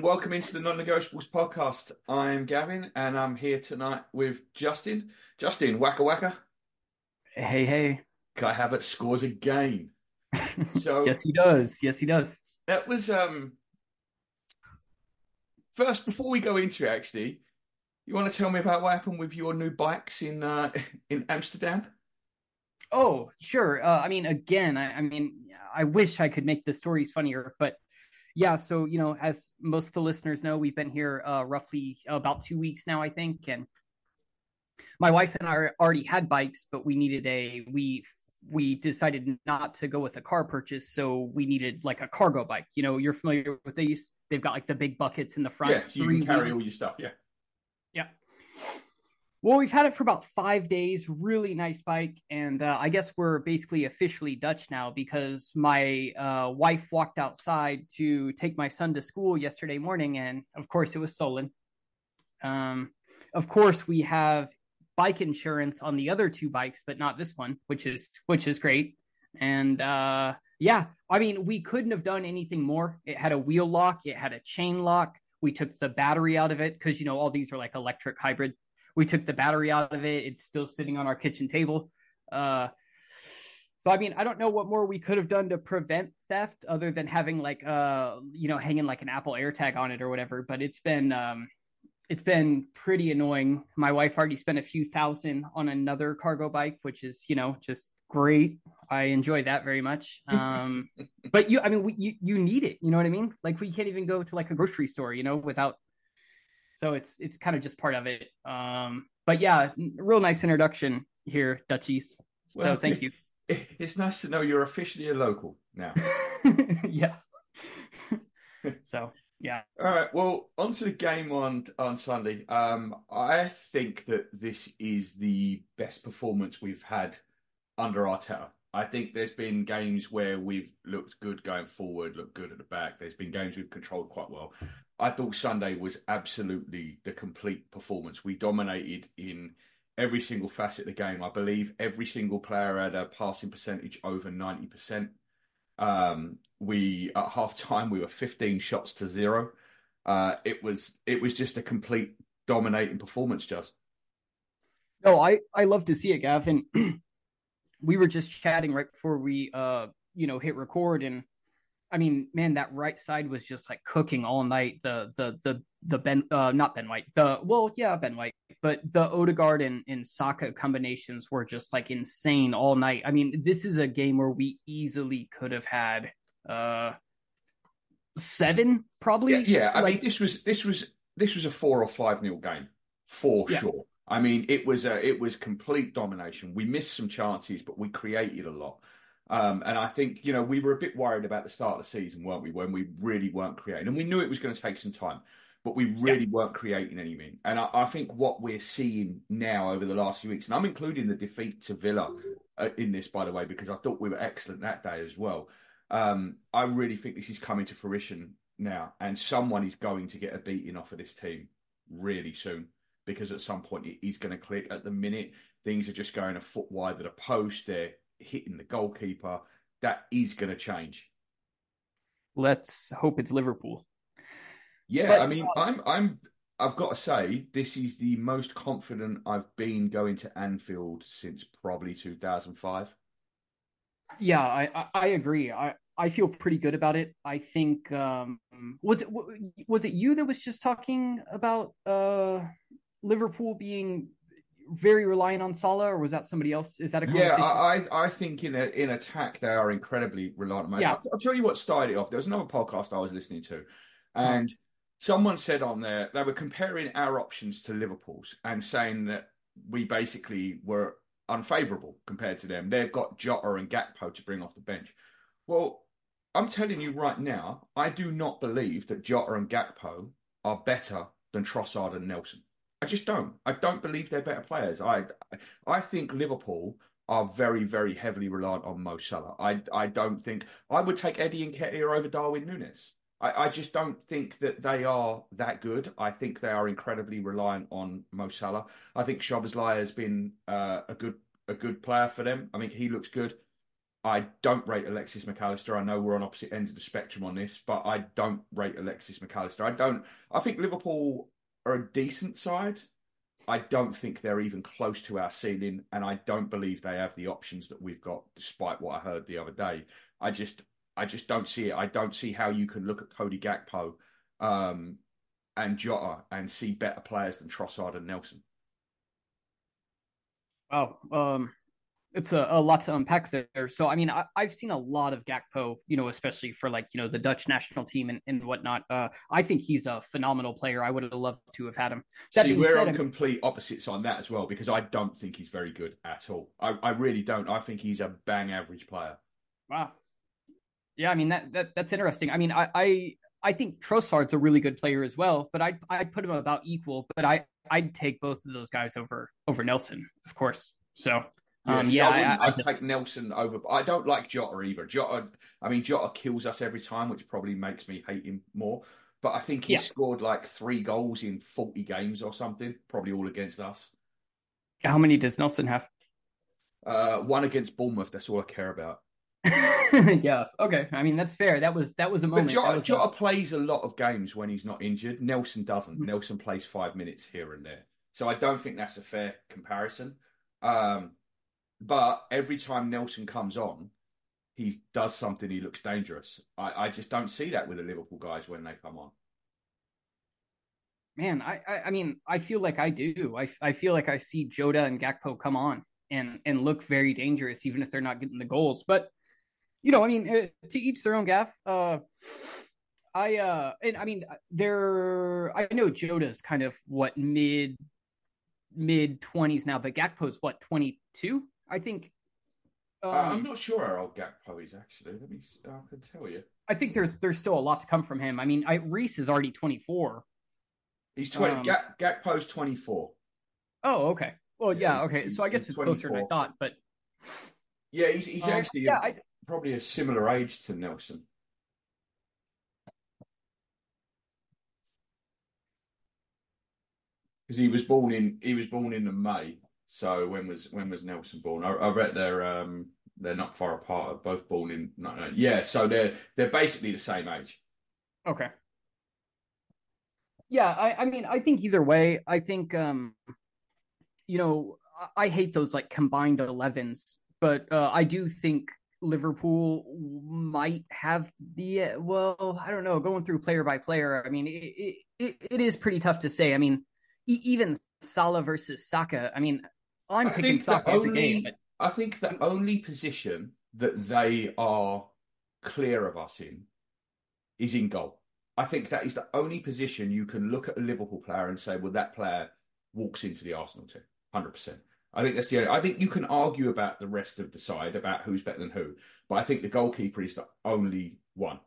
and welcome into the Non-Negotiables podcast. I'm Gavin and I'm here tonight with Justin. Justin, wacka wacka. Hey, hey. Kai Havertz scores again. So yes, he does. Yes, he does. That was um. First, before we go into it, actually, you want to tell me about what happened with your new bikes in uh, in Amsterdam? Oh, sure. Uh, I mean, again, I, I mean, I wish I could make the stories funnier, but yeah, so you know, as most of the listeners know, we've been here uh, roughly about two weeks now, I think, and my wife and I already had bikes, but we needed a we we decided not to go with a car purchase, so we needed like a cargo bike. You know, you're familiar with these? They've got like the big buckets in the front. Yeah, so you can carry wheels. all your stuff. Yeah. Yeah. Well, we've had it for about five days. Really nice bike, and uh, I guess we're basically officially Dutch now because my uh, wife walked outside to take my son to school yesterday morning, and of course, it was stolen. Um, of course, we have bike insurance on the other two bikes, but not this one, which is which is great. And uh, yeah, I mean, we couldn't have done anything more. It had a wheel lock, it had a chain lock. We took the battery out of it because you know all these are like electric hybrid we took the battery out of it. It's still sitting on our kitchen table. Uh, so I mean, I don't know what more we could have done to prevent theft other than having like uh you know hanging like an Apple AirTag on it or whatever. But it's been um it's been pretty annoying. My wife already spent a few thousand on another cargo bike, which is you know just great. I enjoy that very much. Um, but you, I mean, we, you you need it. You know what I mean? Like we can't even go to like a grocery store, you know, without so it's it's kind of just part of it. Um, but yeah, real nice introduction here, Dutchies. So well, thank you. It's nice to know you're officially a local now. yeah. so yeah. All right. Well, on to the game on on Sunday. Um, I think that this is the best performance we've had under Arteta. I think there's been games where we've looked good going forward, looked good at the back. There's been games we've controlled quite well. I thought Sunday was absolutely the complete performance. We dominated in every single facet of the game. I believe every single player had a passing percentage over 90%. Um, we at half time we were 15 shots to zero. Uh, it was it was just a complete dominating performance, just. No, I I love to see it, Gavin. we were just chatting right before we uh you know hit record and I mean, man, that right side was just like cooking all night. The the the the Ben uh not Ben White. The well, yeah, Ben White, but the Odegaard and, and Saka combinations were just like insane all night. I mean, this is a game where we easily could have had uh seven, probably. Yeah, yeah. I like, mean this was this was this was a four or five nil game for yeah. sure. I mean, it was a it was complete domination. We missed some chances, but we created a lot. Um, and I think, you know, we were a bit worried about the start of the season, weren't we, when we really weren't creating. And we knew it was going to take some time, but we really yeah. weren't creating anything. And I, I, think what we're seeing now over the last few weeks, and I'm including the defeat to Villa uh, in this, by the way, because I thought we were excellent that day as well. Um, I really think this is coming to fruition now, and someone is going to get a beating off of this team really soon because at some point it is going to click. At the minute, things are just going a foot wide of the post. They're hitting the goalkeeper. That is going to change. Let's hope it's Liverpool. Yeah, but, I mean, uh, I'm, I'm, I've got to say, this is the most confident I've been going to Anfield since probably 2005. Yeah, I, I agree. I, I feel pretty good about it. I think um, was it was it you that was just talking about uh, Liverpool being very reliant on Salah, or was that somebody else? Is that a yeah? I I think in a, in attack they are incredibly reliant on. Yeah. I'll, I'll, tell you what started it off. There was another podcast I was listening to, hmm. and oh. someone said on there they were comparing our options to Liverpool's and saying that we basically were unfavourable compared to them. They've got Jota and Gakpo to bring off the bench. Well, I'm telling you right now, I do not believe that Jota and Gakpo are better than Trossard and Nelson. I just don't. I don't believe they're better players. I I think Liverpool are very, very heavily reliant on Mo Salah. I I don't think I would take Eddie and Nketiah over Darwin Núñez. I, I just don't think that they are that good. I think they are incredibly reliant on Mo Salah. I think Szoboszlai has been uh, a good a good player for them. I think he looks good. I don't rate Alexis McAllister. I know we're on opposite ends of the spectrum on this, but I don't rate Alexis McAllister. I don't. I think Liverpool are a decent side. I don't think they're even close to our ceiling, and I don't believe they have the options that we've got, despite what I heard the other day. I just, I just don't see it. I don't see how you can look at Cody Gakpo um, and Jota and see better players than Trossard and Nelson. Oh, um, it's a, a lot to unpack there. So, I mean, I, have seen a lot of Gakpo, you know, especially for like, you know, the Dutch national team and, and whatnot. Uh, I think he's a phenomenal player. I would have loved to have had him. That See, we're said, on complete opposites on that as well, because I don't think he's very good at all. I, I really don't. I think he's a bang average player. Wow. Yeah, I mean, that, that that's interesting. I mean, I, I, I think Trossard's a really good player as well, but I'd, I'd put him about equal, but I, I'd take both of those guys over, over Nelson, of course. So um, yeah, yeah I, would take Nelson over. I don't like Jota either. Jota, I mean, Jota kills us every time, which probably makes me hate him more. But I think he yeah. scored like three goals in 40 games or something, probably all against us. How many does Nelson have? Uh, one against Bournemouth. That's all I care about. yeah. Okay. I mean, that's fair. That was that was a moment. But Jota, Jota a... plays a lot of games when he's not injured. Nelson doesn't. Mm-hmm. Nelson plays five minutes here and there. So I don't think that's a fair comparison. Um, but every time Nelson comes on, he does something. He looks dangerous. I, I just don't see that with the Liverpool guys when they come on. Man, I, I, I mean, I feel like I do. I, I feel like I see Jota and Gakpo come on and and look very dangerous, even if they're not getting the goals. But you know, I mean, uh, to each their own. Gav. Uh, I uh, and I mean, they're. I know Jota's kind of what mid mid twenties now, but Gakpo's what twenty two. I think. Um, uh, I'm um, not sure how old Gakpo is actually. Let me. I can tell you. I think there's there's still a lot to come from him. I mean, I, Reece is already 24. He's 20. Um, Gak, Gakpo's 24. Oh, okay. Well, yeah, yeah okay. So I guess it's 24. closer than I thought, but. Yeah, he's he's um, actually yeah, a, I... probably a similar age to Nelson. Because he was born in he was born in May, so when was when was Nelson born? I, I bet they're um, they're not far apart. Both born in no, no, yeah. So they're they're basically the same age. Okay. Yeah, I, I mean, I think either way, I think um, you know, I, I hate those like combined 11s, but uh, I do think Liverpool might have the well, I don't know, going through player by player. I mean, it it, it is pretty tough to say. I mean, even Salah versus Saka. I mean, I'm I picking Saka only, game. But... I think the only position that they are clear of us in is in goal. I think that is the only position you can look at a Liverpool player and say, well, that player walks into the Arsenal team, hundred percent. I think that's the only. I think you can argue about the rest of the side about who's better than who, but I think the goalkeeper is the only one.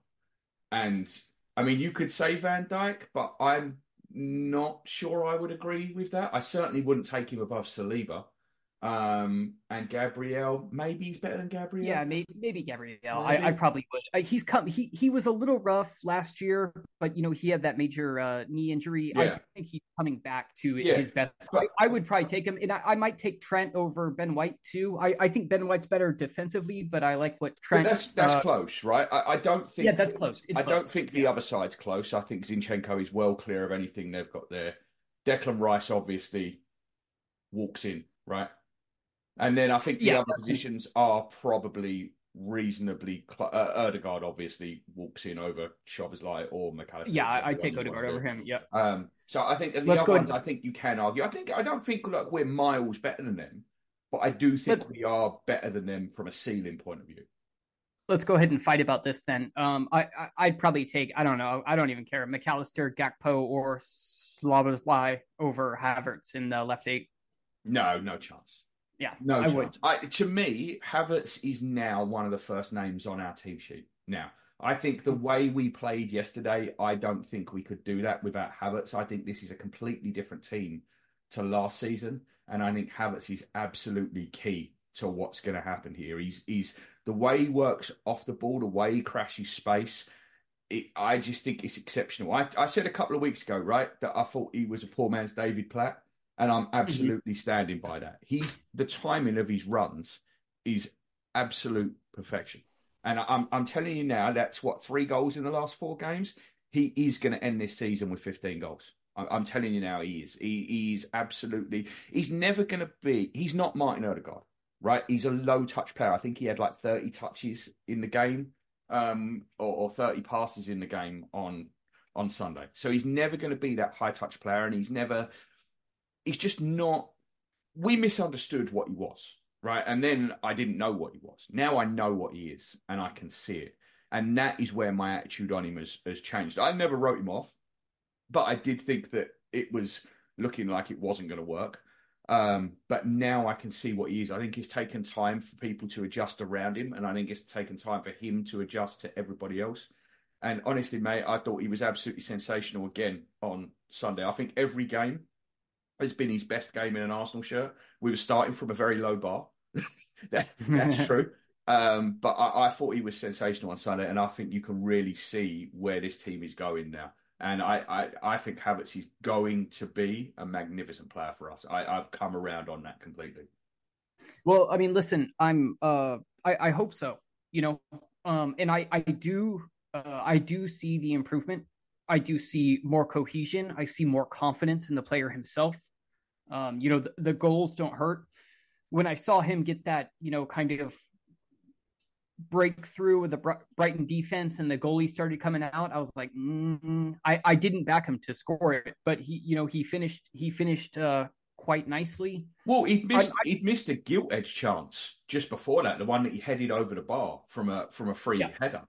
And I mean, you could say Van Dijk, but I'm not sure I would agree with that. I certainly wouldn't take him above Saliba. Um, and Gabriel, maybe he's better than Gabriel. Yeah, maybe maybe Gabriel. Maybe. I, I, probably would. He's come. He he was a little rough last year, but you know he had that major uh, knee injury. Yeah. I think he's coming back to yeah. his best. But, I, I, would probably take him, and I, I, might take Trent over Ben White too. I, I think Ben White's better defensively, but I like what Trent. That's that's uh, close, right? I, don't think. Yeah, that's close. It's I close. don't think the other side's close. I think Zinchenko is well clear of anything they've got there. Declan Rice obviously walks in, right? And then I think the yeah, other positions are probably reasonably. Cl- uh, Odegaard obviously walks in over Szoboszlai or McAllister. Yeah, I, I take Odegaard over him. Yeah. Um, so I think the Let's other ones, I think you can argue. I think I don't think like we're miles better than them, but I do think but, we are better than them from a ceiling point of view. Let's go ahead and fight about this then. Um, I, I would probably take I don't know I don't even care McAllister, Gakpo, or Szoboszlai over Havertz in the left eight. No, no chance. Yeah, no I would. I, to me, Havertz is now one of the first names on our team sheet. Now, I think the hmm. way we played yesterday, I don't think we could do that without Havertz. I think this is a completely different team to last season, and I think Havertz is absolutely key to what's going to happen here. He's he's the way he works off the ball, the way he crashes space. It, I just think it's exceptional. I, I said a couple of weeks ago, right, that I thought he was a poor man's David Platt, and I'm mm-hmm. absolutely mm-hmm. standing by that. He's the timing of his runs is absolute perfection. And I'm I'm telling you now, that's what three goals in the last four games. He is going to end this season with 15 goals. I'm telling you now, he is. He, he's absolutely. He's never going to be. He's not Martin Odegaard, right? He's a low touch player. I think he had like 30 touches in the game, um, or, or 30 passes in the game on on Sunday. So he's never going to be that high touch player, and he's never. He's just not. We misunderstood what he was, right? And then I didn't know what he was. Now I know what he is, and I can see it. And that is where my attitude on him has, has changed. I never wrote him off, but I did think that it was looking like it wasn't going to work. Um, but now I can see what he is. I think it's taken time for people to adjust around him, and I think it's taken time for him to adjust to everybody else. And honestly, mate, I thought he was absolutely sensational again on Sunday. I think every game has been his best game in an Arsenal shirt. We were starting from a very low bar. that, that's true. Um, but I, I, thought he was sensational on Sunday, and I think you can really see where this team is going now. And I, I, I think Havertz is going to be a magnificent player for us. I, I've come around on that completely. Well, I mean, listen, I'm, uh, I, I hope so. You know, um, and I, I do, uh, I do see the improvement. I do see more cohesion. I see more confidence in the player himself. Um, you know, the, the goals don't hurt when I saw him get that, you know, kind of breakthrough with the Brighton defense and the goalie started coming out, I was like, mm, I, I didn't back him to score it, but he, you know, he finished, he finished uh, quite nicely. Well, he missed, I, he'd missed a gilt edge chance just before that, the one that he headed over the bar from a from a free yeah. header.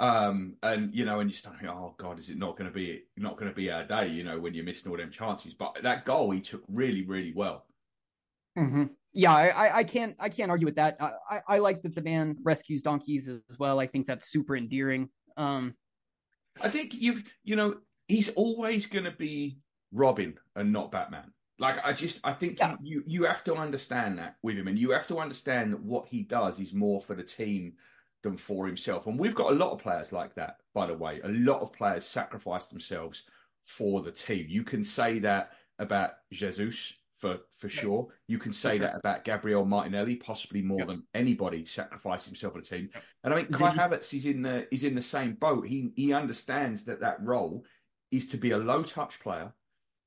Um, and you know, and you start thinking, oh God, is it not going to be not going to be our day? You know, when you're missing all them chances. But that goal he took really, really well. Mm-hmm. Yeah, I, I can't I can't argue with that. I, I like that the man rescues donkeys as well. I think that's super endearing. Um, I think you you know he's always going to be Robin and not Batman. Like I just I think yeah. you, you you have to understand that with him, and you have to understand that what he does is more for the team than for himself. And we've got a lot of players like that, by the way. A lot of players sacrifice themselves for the team. You can say that about Jesus for for sure. You can say sure. that about Gabriel Martinelli, possibly more than anybody sacrificed himself for the team. And I mean, Kai Havertz is in the is in the same boat. He he understands that that role is to be a low touch player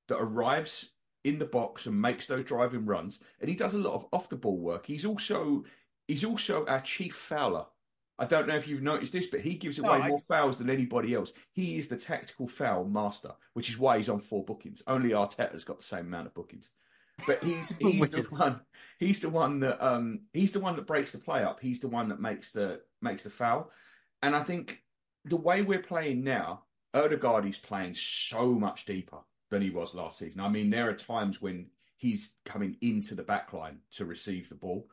that arrives in the box and makes those driving runs, and he does a lot of off the ball work. He's also he's also our chief fouler. I don't know if you've noticed this, but he gives away no, I... more fouls than anybody else. He is the tactical foul master, which is why he's on four bookings. Only Arteta's got the same amount of bookings. But he's he's the one he's the one that um he's the one that breaks the play up. He's the one that makes the makes the foul. And I think the way we're playing now, Odegaard is playing so much deeper than he was last season. I mean, there are times when he's coming into the back line to receive the ball.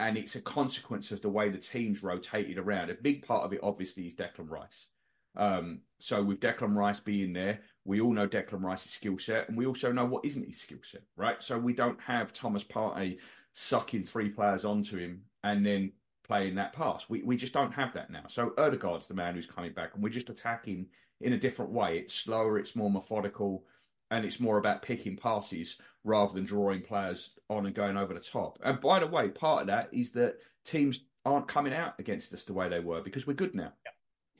And it's a consequence of the way the team's rotated around. A big part of it, obviously, is Declan Rice. Um, so with Declan Rice being there, we all know Declan Rice's skill set, and we also know what isn't his skill set, right? So we don't have Thomas Partey sucking three players onto him and then playing that pass. We we just don't have that now. So Odegaard's the man who's coming back, and we're just attacking in a different way. It's slower, it's more methodical, and it's more about picking passes rather than drawing players on and going over the top. And by the way, part of that is that teams aren't coming out against us the way they were because we're good now. Yeah.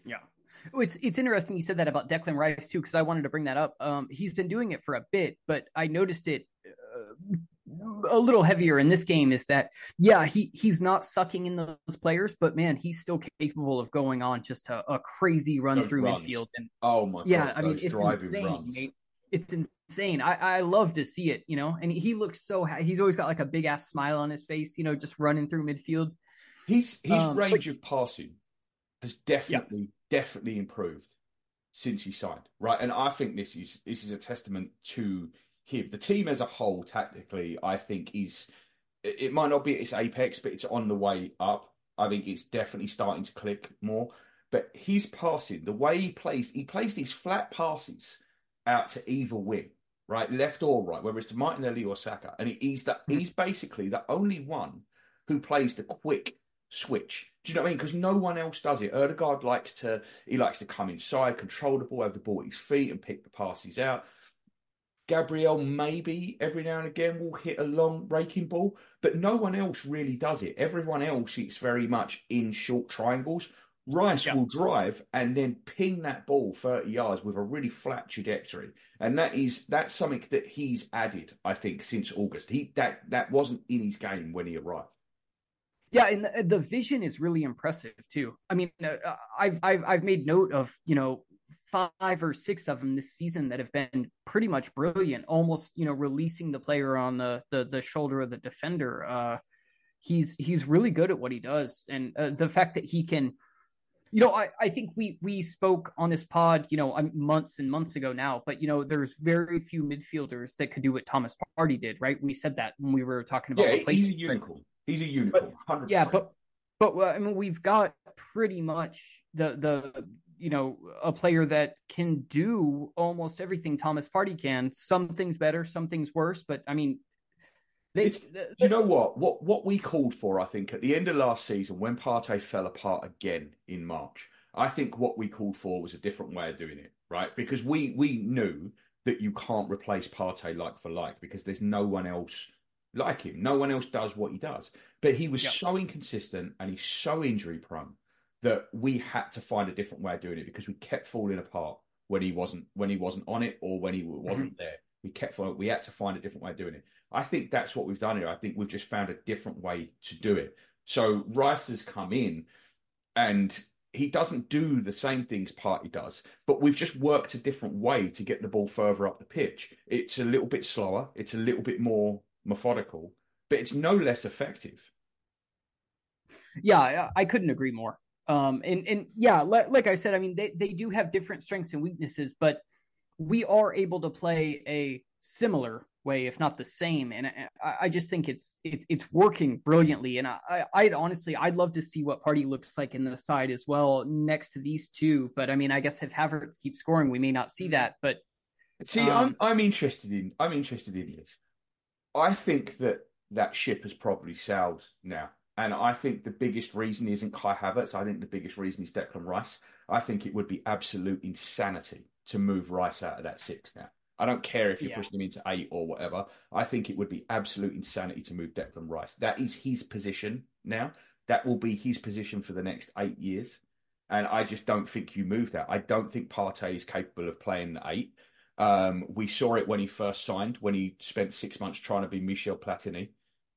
Yeah. It's it's interesting you said that about Declan Rice too, because I wanted to bring that up. Um, he's been doing it for a bit, but I noticed it uh, a little heavier in this game. Is that yeah, he he's not sucking in those players, but man, he's still capable of going on just a, a crazy run those through runs. midfield. And oh my yeah, God, I mean it's insane. It's insane. I, I love to see it, you know. And he looks so. He's always got like a big ass smile on his face, you know, just running through midfield. His his um, range but, of passing has definitely definitely improved since he signed, right? And I think this is this is a testament to him. The team as a whole, tactically, I think is it might not be at its apex, but it's on the way up. I think it's definitely starting to click more. But his passing, the way he plays, he plays these flat passes out to either wing, right, left or right, whether it's to Martinelli or Saka, and he's that Hmm. he's basically the only one who plays the quick switch. Do you know what I mean? Because no one else does it. Ødegaard likes to he likes to come inside, control the ball, have the ball at his feet, and pick the passes out. Gabriel maybe every now and again will hit a long raking ball, but no one else really does it. Everyone else it's very much in short triangles. Rice Yeah. will drive and then ping that ball 30 yards with a really flat trajectory. And that is that's something that he's added, I think, since August. He that that wasn't in his game when he arrived. Yeah, and the, the vision is really impressive too. I mean, uh, I've I've I've made note of you know five or six of them this season that have been pretty much brilliant. Almost you know releasing the player on the the, the shoulder of the defender. Uh, he's he's really good at what he does, and uh, the fact that he can. You know, I, I think we we spoke on this pod, you know, months and months ago now, but you know, there's very few midfielders that could do what Thomas Partey did, right? We said that when we were talking about Yeah, he's a unicorn. He's a unicorn, hundred Yeah, but but I mean, we've got pretty much the the you know a player that can do almost everything Thomas Partey can. Some things better, some things worse. But I mean, they, It's- the- you know what? What what we called for, I think, at the end of last season when Partey fell apart again in March, I think what we called for was a different way of doing it, right? Because we we knew that you can't replace Partey like for like because there's no one else like him. No one else does what he does. But he was Yeah. so inconsistent and he's so injury prone that we had to find a different way of doing it because we kept falling apart when he wasn't when he wasn't on it or when he mm-hmm. wasn't there. We kept falling. We had to find a different way of doing it. I think that's what we've done here. I think we've just found a different way to do it. So Rice has come in and he doesn't do the same things Partey does, but we've just worked a different way to get the ball further up the pitch. It's a little bit slower, it's a little bit more methodical, but it's no less effective. yeah, I, couldn't agree more. Um, and and yeah, like I said, I mean, they they do have different strengths and weaknesses, but we are able to play a similar way, if not the same. And I, I just think it's it's it's working brilliantly. And I, I I'd honestly I'd love to see what Partey looks like in the side as well next to these two. But I mean, I guess if Havertz keeps scoring, we may not see that. But See, Um, I'm I'm interested in I'm interested in this. I think that that ship has probably sailed now, and I think the biggest reason isn't Kai Havertz. I think the biggest reason is Declan Rice. I think it would be absolute insanity to move Rice out of that six now. I don't care if you're Yeah. pushing him into eight or whatever. I think it would be absolute insanity to move Declan Rice. That is his position now. That will be his position for the next eight years. And I just don't think you move that. I don't think Partey is capable of playing the eight. Um, we saw it when he first signed, when he spent six months trying to be Michel Platini,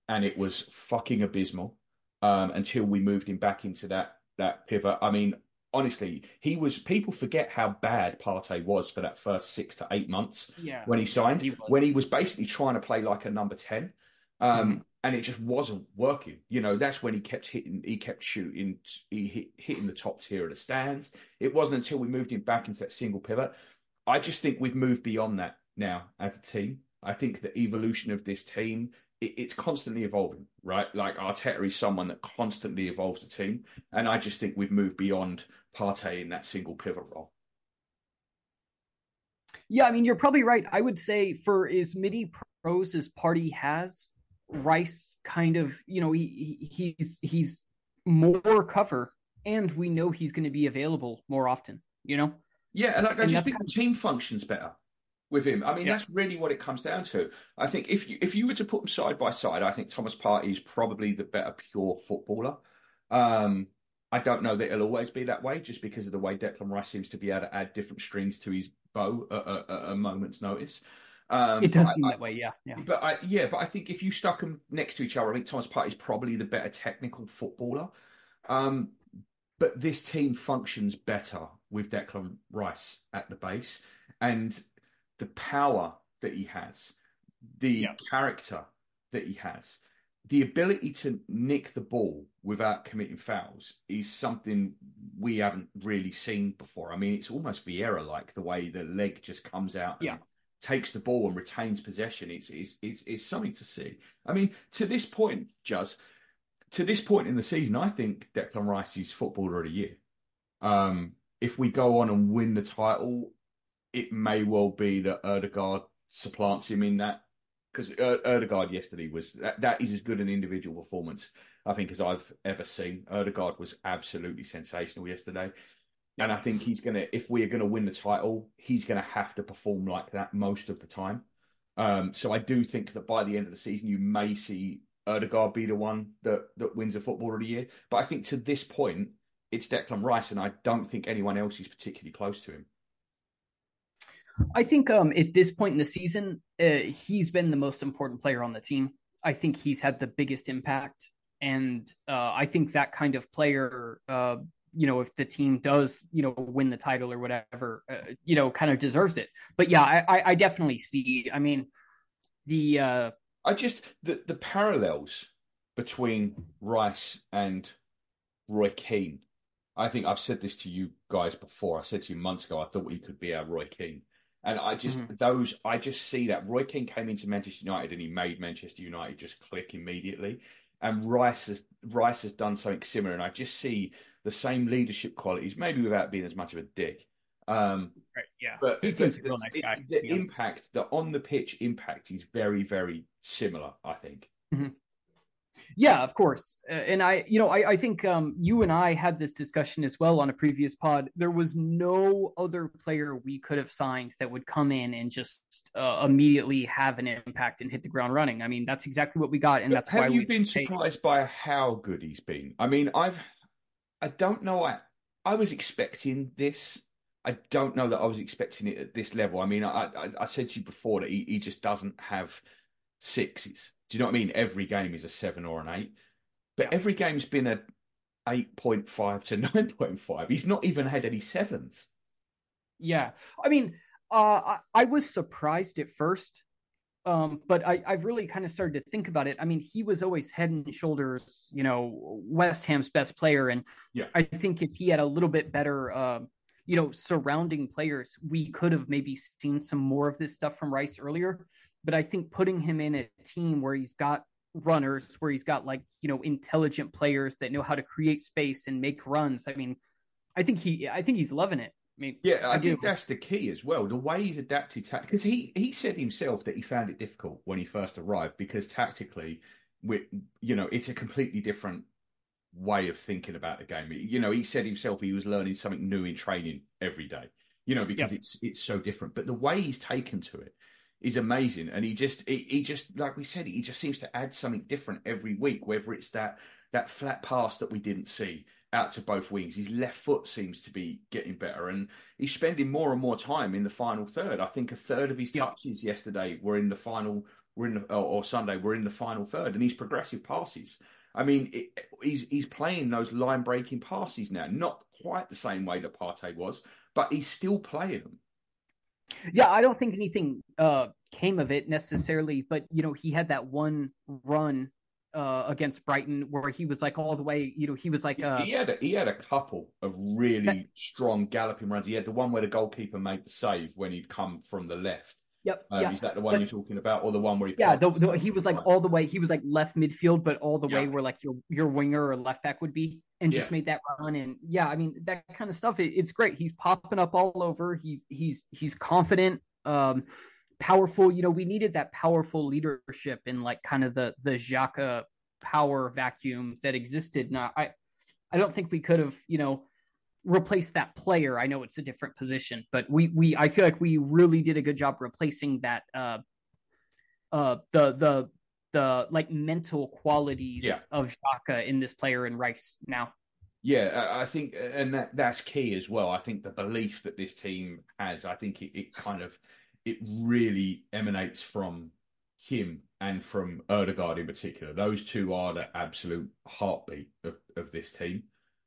and it was fucking abysmal um, until we moved him back into that that pivot. I mean, honestly, he was. People forget how bad Partey was for that first six to eight months yeah, when he signed, He when he was basically trying to play like a number 10. Um, And it just wasn't working. You know, that's when he kept hitting, he kept shooting, he hit, hitting the top tier of the stands. It wasn't until we moved him back into that single pivot. I just think we've moved beyond that now as a team. I think the evolution of this team, it, it's constantly evolving, right? Like Arteta is someone that constantly evolves the team. And I just think we've moved beyond Partey in that single pivot role. Yeah, I mean, you're probably right. I would say for as many pros as Partey has, Rice kind of, you know, he, he he's he's more cover, and we know he's going to be available more often. You know, Yeah, and I, I And just think the team functions better with him. I mean, Yeah. that's really what it comes down to. I think if you if you were to put them side by side, I think Thomas Partey is probably the better pure footballer. Um, I don't know that it'll always be that way, just because of the way Declan Rice seems to be able to add different strings to his bow at a, at a moment's notice. Um, it does I- seem I- that way. Yeah, yeah, but I, yeah, but I think if you stuck them next to each other, I think Thomas Partey is probably the better technical footballer. Um, but this team functions better with Declan Rice at the base, and the power that he has, the Yeah. character that he has, the ability to nick the ball without committing fouls is something we haven't really seen before. I mean, it's almost Vieira like the way the leg just comes out and Yeah. takes the ball and retains possession. It's, it's, it's, it's something to see. I mean, to this point, Juz, to this point in the season, I think Declan Rice is footballer of the year. Um, if we go on and win the title, it may well be that Ødegaard supplants him in that because er- Ødegaard yesterday was that, that is as good an individual performance I think as I've ever seen. Ødegaard was absolutely sensational yesterday. And I think he's to, if we are to win the title, he's to have to perform like that most of the time. Um, so I do think that by the end of the season, you may see Ødegaard be the one that, that wins a Footballer of the Year. But I think to this point, it's Declan Rice, and I don't think anyone else is particularly close to him. I think um, at this point in the season, uh, he's been the most important player on the team. I think he's had the biggest impact, and uh, I think that kind of player, uh, you know, if the team does, you know, win the title or whatever, uh, you know, kind of deserves it. But yeah, I, I definitely see. I mean, the uh, I just the the parallels between Rice and Roy Keane. I think I've said this to you guys before. I said to you months ago, I thought he could be our Roy Keane. And I just mm-hmm. those I just see that Roy Keane came into Manchester United and he made Manchester United just click immediately. And Rice has Rice has done something similar, and I just see the same leadership qualities, maybe without being as much of a dick. Um, right, yeah, but the, it, the impact, the on the pitch impact, is very, very similar. I think. Mm-hmm. Yeah, of course. Uh, and I, you know, I, I think um, you and I had this discussion as well on a previous pod. There was no other player we could have signed that would come in and just uh, immediately have an impact and hit the ground running. I mean, that's exactly what we got, and that's have why. Have you been surprised by how good he's been? I mean, I've, I don't know. I, I was expecting this. I don't know that I was expecting it at this level. I mean, I, I, I said to you before that he, he just doesn't have sixes. Do you know what I mean? Every game is a seven or an eight, but yeah. every game's been a eight point five to nine point five. He's not even had any sevens. Yeah, I mean, uh, I, I was surprised at first, um, but I, I've really kind of started to think about it. I mean, he was always head and shoulders, you know, West Ham's best player, and yeah. I think if he had a little bit better. Uh, you know, surrounding players, we could have maybe seen some more of this stuff from Rice earlier. But I think putting him in a team where he's got runners, where he's got like, you know, intelligent players that know how to create space and make runs. I mean, I think he I think he's loving it. I mean, yeah, I, I think that's the key as well. The way he's adapted because he he said himself that he found it difficult when he first arrived because tactically, we you know, it's a completely different way of thinking about the game. You know, he said himself he was learning something new in training every day. You know, because it's it's so different. But the way he's taken to it is amazing, and he just he, he just like we said, he just seems to add something different every week. Whether it's that that flat pass that we didn't see out to both wings, his left foot seems to be getting better, and he's spending more and more time in the final third. I think a third of his touches yesterday were in the final, were in the, or, or Sunday were in the final third, and his progressive passes. I mean, it, he's he's playing those line breaking passes now, not quite the same way that Partey was, but he's still playing them. Yeah, I don't think anything uh, came of it necessarily, but you know, he had that one run uh, against Brighton where he was like all the way. You know, he was like uh, he had a, he had a couple of really strong galloping runs. He had the one where the goalkeeper made the save when he'd come from the left. Yep. Um, yeah. Is that the one but, you're talking about, or the one where he? Yeah, the, the, he was like all the way. He was like left midfield, but all the yeah. way where like your your winger or left back would be, and just yeah. made that run. And yeah, I mean that kind of stuff. It, it's great. He's popping up all over. He's he's he's confident, um, powerful. You know, we needed that powerful leadership in like kind of the the Xhaka power vacuum that existed. Now, I I don't think we could have you know replace that player. I know it's a different position, but we we I feel like we really did a good job replacing that uh uh the the the like mental qualities yeah. of Xhaka in this player in Rice now. Yeah, I think, and that that's key as well. I think the belief that this team has, I think it, it kind of, it really emanates from him and from Ødegaard in particular. Those two are the absolute heartbeat of, of this team.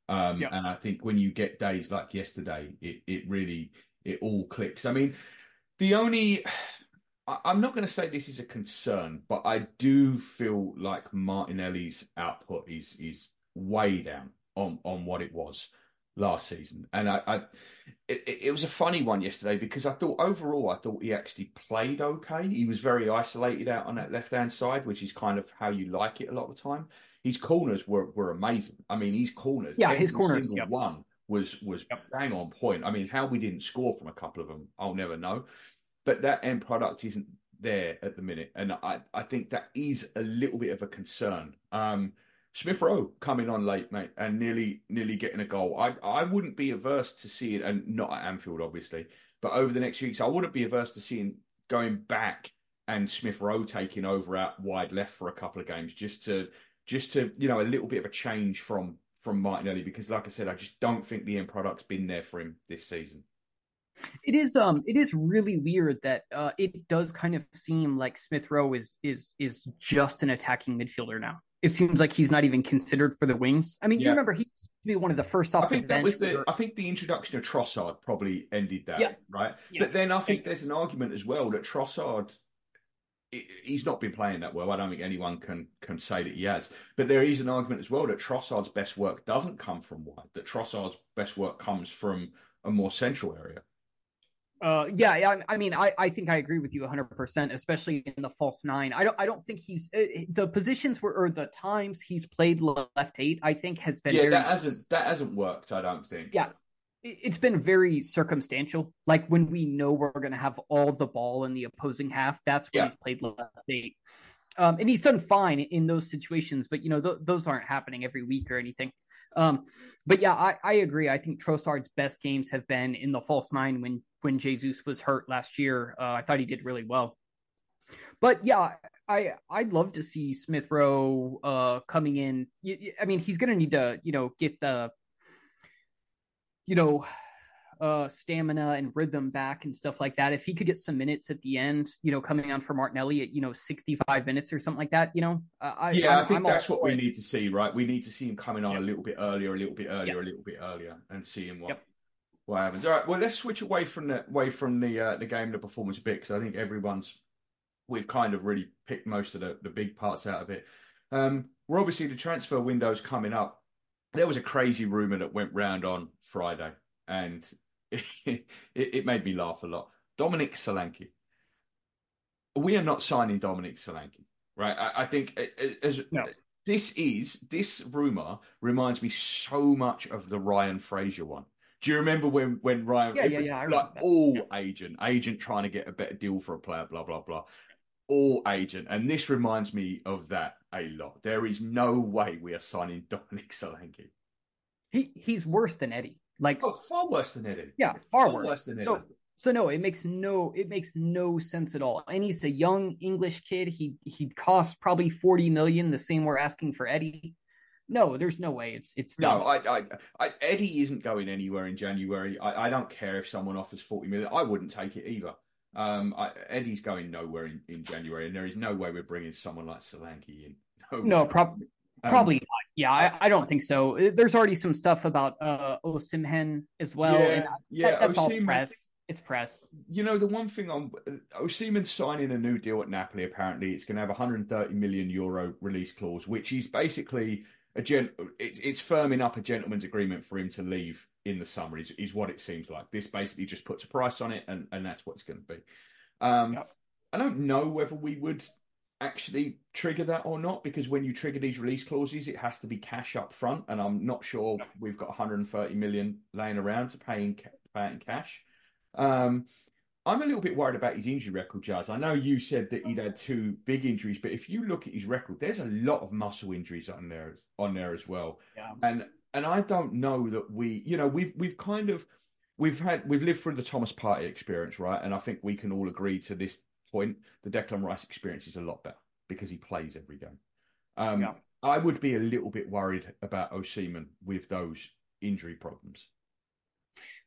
Um, yeah. And I think when you get days like yesterday, it, it really it all clicks. I mean, the only I'm not going to say this is a concern, but I do feel like Martinelli's output is is way down on on what it was last season, and I, I it, it, was a funny one yesterday because I thought overall I thought he actually played okay. He was very isolated out on that left hand side, which is kind of how you like it a lot of the time his corners were, were amazing. I mean, his corners, yeah, his corners, yep. one was was yep. bang on point. I mean, how we didn't score from a couple of them, I'll never know. but that end product isn't there at the minute, and I I think that is a little bit of a concern. Um, Smith Rowe coming on late, mate, and nearly nearly getting a goal. I I wouldn't be averse to seeing, and not at Anfield, obviously, but over the next few weeks, I wouldn't be averse to seeing going back and Smith Rowe taking over out wide left for a couple of games, just to just to you know a little bit of a change from from Martinelli, because like I said, I just don't think the end product's been there for him this season. It is um it is really weird that uh it does kind of seem like Smith Rowe is is is just an attacking midfielder now. It seems like he's not even considered for the wings. I mean, yeah. you remember he used to be one of the first off I think the that was the I think the introduction of Trossard probably ended that, yeah. right? Yeah. But then I think there's an argument as well that Trossard he's not been playing that well. I don't think anyone can can say that he has. But there is an argument as well that Trossard's best work doesn't come from wide. That Trossard's best work comes from a more central area. Uh, yeah, I, I mean, I, I think I agree with you 100%, especially in the false nine. I don't, I don't think he's uh, the positions where or the times he's played left eight. I think has been yeah, very, that hasn't that hasn't worked. I don't think. Yeah, it's been very circumstantial. Like when we know we're going to have all the ball in the opposing half, that's when Yeah. he's played left eight. Um, and he's done fine in those situations, but you know th- those aren't happening every week or anything. Um, but yeah, I, I agree. I think Trossard's best games have been in the false nine when when Jesus was hurt last year. Uh, I thought he did really well. But yeah, I I'd love to see Smith Rowe uh, coming in. I mean, he's going to need to you know get the you know uh stamina and rhythm back and stuff like that if he could get some minutes at the end you know coming on for martinelli at you know 65 minutes or something like that you know uh, I, Yeah, I'm, i think I'm that's what we need to see, right? We need to see him coming on Yep. a little bit earlier, a little bit earlier, Yep. a little bit earlier, and seeing what Yep. what happens. All right, well, let's switch away from the away from the uh, the game, the performance a bit, because I think everyone's we've kind of really picked most of the the big parts out of it. Um, we're obviously the transfer window's coming up. There was a crazy rumor that went round on Friday, and it, it made me laugh a lot. Dominic Solanke. We are not signing Dominic Solanke, right? I, I think as No. this is this rumor reminds me so much of the Ryan Fraser one. Do you remember when when Ryan? Yeah, yeah, was yeah, like that. all Yeah. agent, agent trying to get a better deal for a player, blah blah blah. All agent, and this reminds me of that a lot. There is no way we are signing Dominic Solanke. he he's worse than eddie like Oh, far worse than Eddie. yeah far Far worse, worse than Eddie. so so no it makes no it makes no sense at all and he's a young english kid he he costs probably 40 million the same we're asking for eddie no there's no way it's it's No. I, I, I, Eddie isn't going anywhere in January. I, I don't care if someone offers forty million. I wouldn't take it either. Um, I, Eddie's going nowhere in, in January, and there is no way we're bringing someone like Solanke in. No, no prob- Um, Probably not. Yeah, I, I don't think so. There's already some stuff about uh Osimhen as well. yeah, and yeah. that- that's all Osimhen- press. It's press. You know, the one thing on Osimhen signing a new deal at Napoli. Apparently, it's going to have a 130 million euro release clause, which is basically a gen. It's, it's firming up a gentleman's agreement for him to leave in the summer. Is, is what it seems like. This basically just puts a price on it, and and that's what it's going to be. Um, Yep. I don't know whether we would actually trigger that or not because when you trigger these release clauses, it has to be cash up front, and I'm not sure we've got 130 million laying around to pay in, pay in cash. Um, I'm a little bit worried about his injury record, Juz. I know you said that he'd had two big injuries, but if you look at his record, there's a lot of muscle injuries on there on there as well. Yeah. And and I don't know that we, you know, we've we've kind of we've had we've lived through the Thomas Partey experience, right? And I think we can all agree to this point, the Declan Rice experience is a lot better because he plays every game. Um, Yeah. I would be a little bit worried about Osimhen with those injury problems.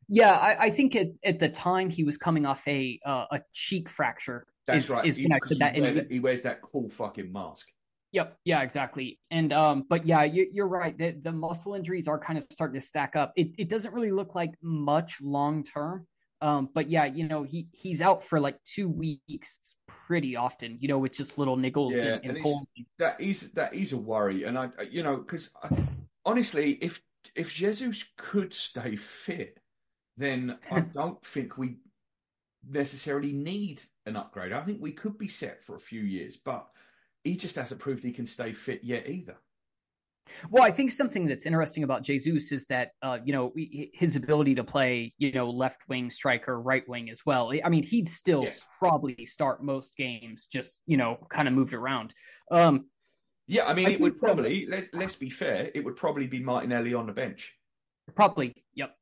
Yeah, I, I think at, at the time he was coming off a uh, a cheek fracture. That's is, right. Is He- when I said that. he, and wear was- he wears that cool fucking mask. Yep. Yeah. Exactly. And um, but yeah, you, you're right. The, the muscle injuries are kind of starting to stack up. It it doesn't really look like much long term. Um, but yeah, you know, he he's out for like two weeks pretty often. You know, with just little niggles Yeah, and, and and. That is that is a worry, and I, you know, because honestly, if if Jesus could stay fit, then I don't think we necessarily need an upgrade. I think we could be set for a few years, but he just hasn't proved he can stay fit yet either. Well, I think something that's interesting about Jesus is that uh, you know his ability to play you know left wing striker, right wing as well. I mean, he'd still yes. probably start most games, just you know, kind of moved around. Um, yeah, I mean, I it would probably let's, let's be fair, it would probably be Martinelli on the bench. Probably, yep,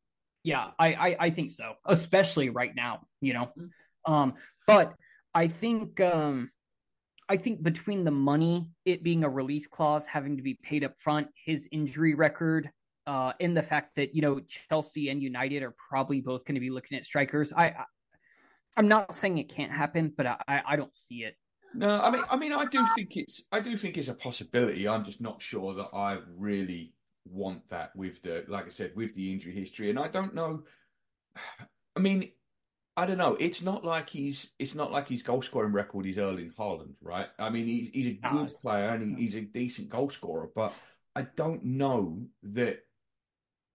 yeah, I, I I think so, especially right now, you know. Mm-hmm. Um, but I think um I think between the money, it being a release clause, having to be paid up front, his injury record, uh, and the fact that you know Chelsea and United are probably both going to be looking at strikers. I, I am not saying it can't happen, but I, I don't see it. No, I mean, I mean, I do think it's, I do think it's a possibility. I'm just not sure that I really want that with the, like I said, with the injury history, and I don't know. I mean, I don't know. It's not like he's it's not like his goal scoring record is Erling Haaland, right? I mean, he's he's a good player and he, he's a decent goal scorer, but I don't know that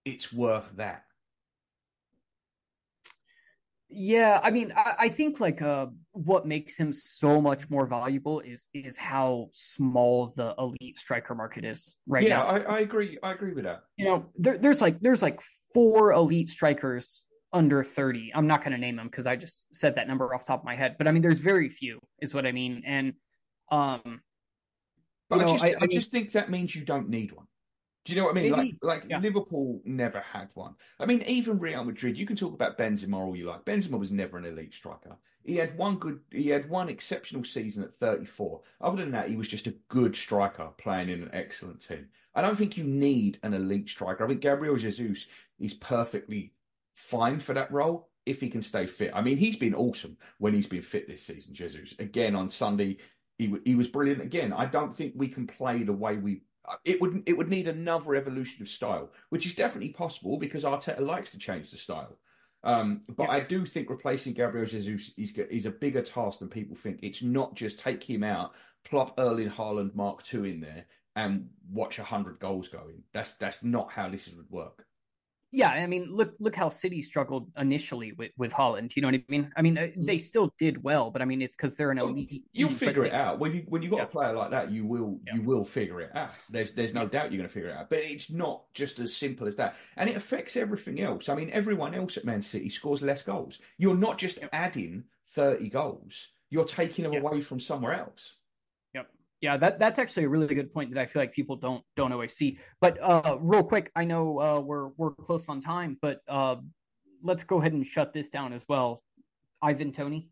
it's worth that. Yeah, I mean, I, I think like uh, what makes him so much more valuable is is how small the elite striker market is right yeah, now. I, I agree. I agree with that. You know, there, there's like there's like four elite strikers under 30. I'm not going to name them because I just said that number off top of my head, but I mean, there's very few, is what I mean. And, um, but I, know, just, I, I, I just think that means you don't need one. Do you know what I mean? Like, like yeah. Liverpool never had one. I mean, even Real Madrid. You can talk about Benzema all you like. Benzema was never an elite striker. He had one good. He had one exceptional season at 34. Other than that, he was just a good striker playing in an excellent team. I don't think you need an elite striker. I think Gabriel Jesus is perfectly fine for that role if he can stay fit. I mean, he's been awesome when he's been fit this season, Jesus. Again, on Sunday, he, he was brilliant again. I don't think we can play the way we. It would it would need another evolution of style, which is definitely possible because Arteta likes to change the style. Um, but yeah. I do think replacing Gabriel Jesus is, is a bigger task than people think. It's not just take him out, plop Erling Haaland Mark II in there, and watch hundred goals going. That's that's not how this would work. Yeah, I mean, look look how City struggled initially with with Haaland. You know what I mean? I mean, uh, mm. they still did well, but I mean, it's because they're an elite. You'll figure it they, out when you when you got yeah. a player like that. You will yeah. you will figure it out. There's there's no doubt you're going to figure it out. But it's not just as simple as that, and it affects everything else. I mean, everyone else at Man City scores less goals. You're not just yeah. adding thirty goals; you're taking them away from somewhere else. Yeah, that that's actually a really good point that I feel like people don't don't always see. But uh, real quick, I know uh, we're we're close on time, but uh, let's go ahead and shut this down as well. Ivan Toney.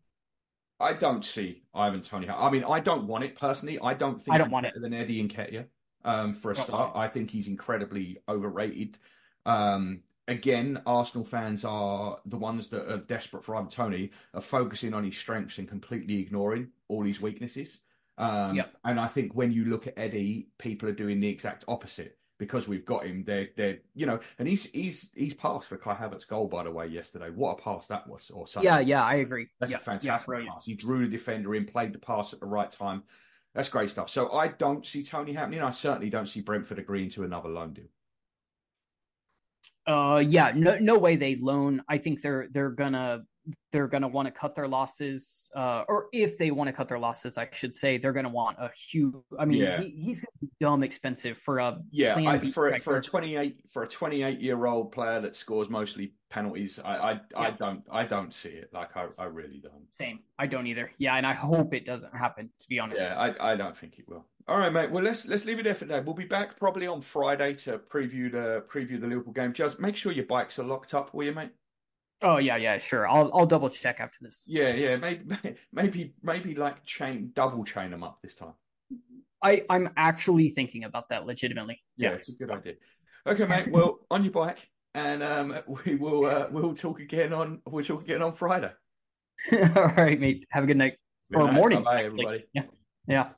I don't see Ivan Toney. I mean, I don't want it personally. I don't think I don't want it than Eddie Nketiah. Um, for a start, I think he's incredibly overrated. Um, again, Arsenal fans are the ones that are desperate for Ivan Toney, are focusing on his strengths and completely ignoring all his weaknesses. Um, yep. And I think when you look at Eddie, people are doing the exact opposite because we've got him. They're, they're, you know, and he's he's he's passed for Kai Havertz's goal by the way yesterday. What a pass that was! Or something. Yeah, yeah, I agree. That's yep. a fantastic yep, pass. He drew the defender in, played the pass at the right time. That's great stuff. So I don't see Toney happening. I certainly don't see Brentford agreeing to another loan deal. Uh, yeah, no, no way they loan. I think they're they're gonna they're going to want to cut their losses, uh, or if they want to cut their losses, I should say, they're going to want a huge. I mean, yeah. he, he's going to be dumb expensive for a yeah I, for a, for a twenty eight for a twenty eight year old player that scores mostly penalties. I I, yeah. I don't I don't see it. Like I, I really don't. Same. I don't either. Yeah, and I hope it doesn't happen. To be honest. Yeah, I, I don't think it will. All right, mate. Well, let's let's leave it there for today. We'll be back probably on Friday to preview the preview the Liverpool game. Just make sure your bikes are locked up, will you, mate? Oh yeah, yeah, sure. I'll I'll double check after this. Yeah, yeah. Maybe maybe maybe like chain double chain them up this time. I I'm actually thinking about that legitimately. Yeah, yeah. it's a good idea. Okay, mate. Well, on your bike, and um, we will uh, we'll talk again on we'll talk again on Friday. All right, mate. Have a good night good or night. morning. Bye, everybody. Yeah, yeah.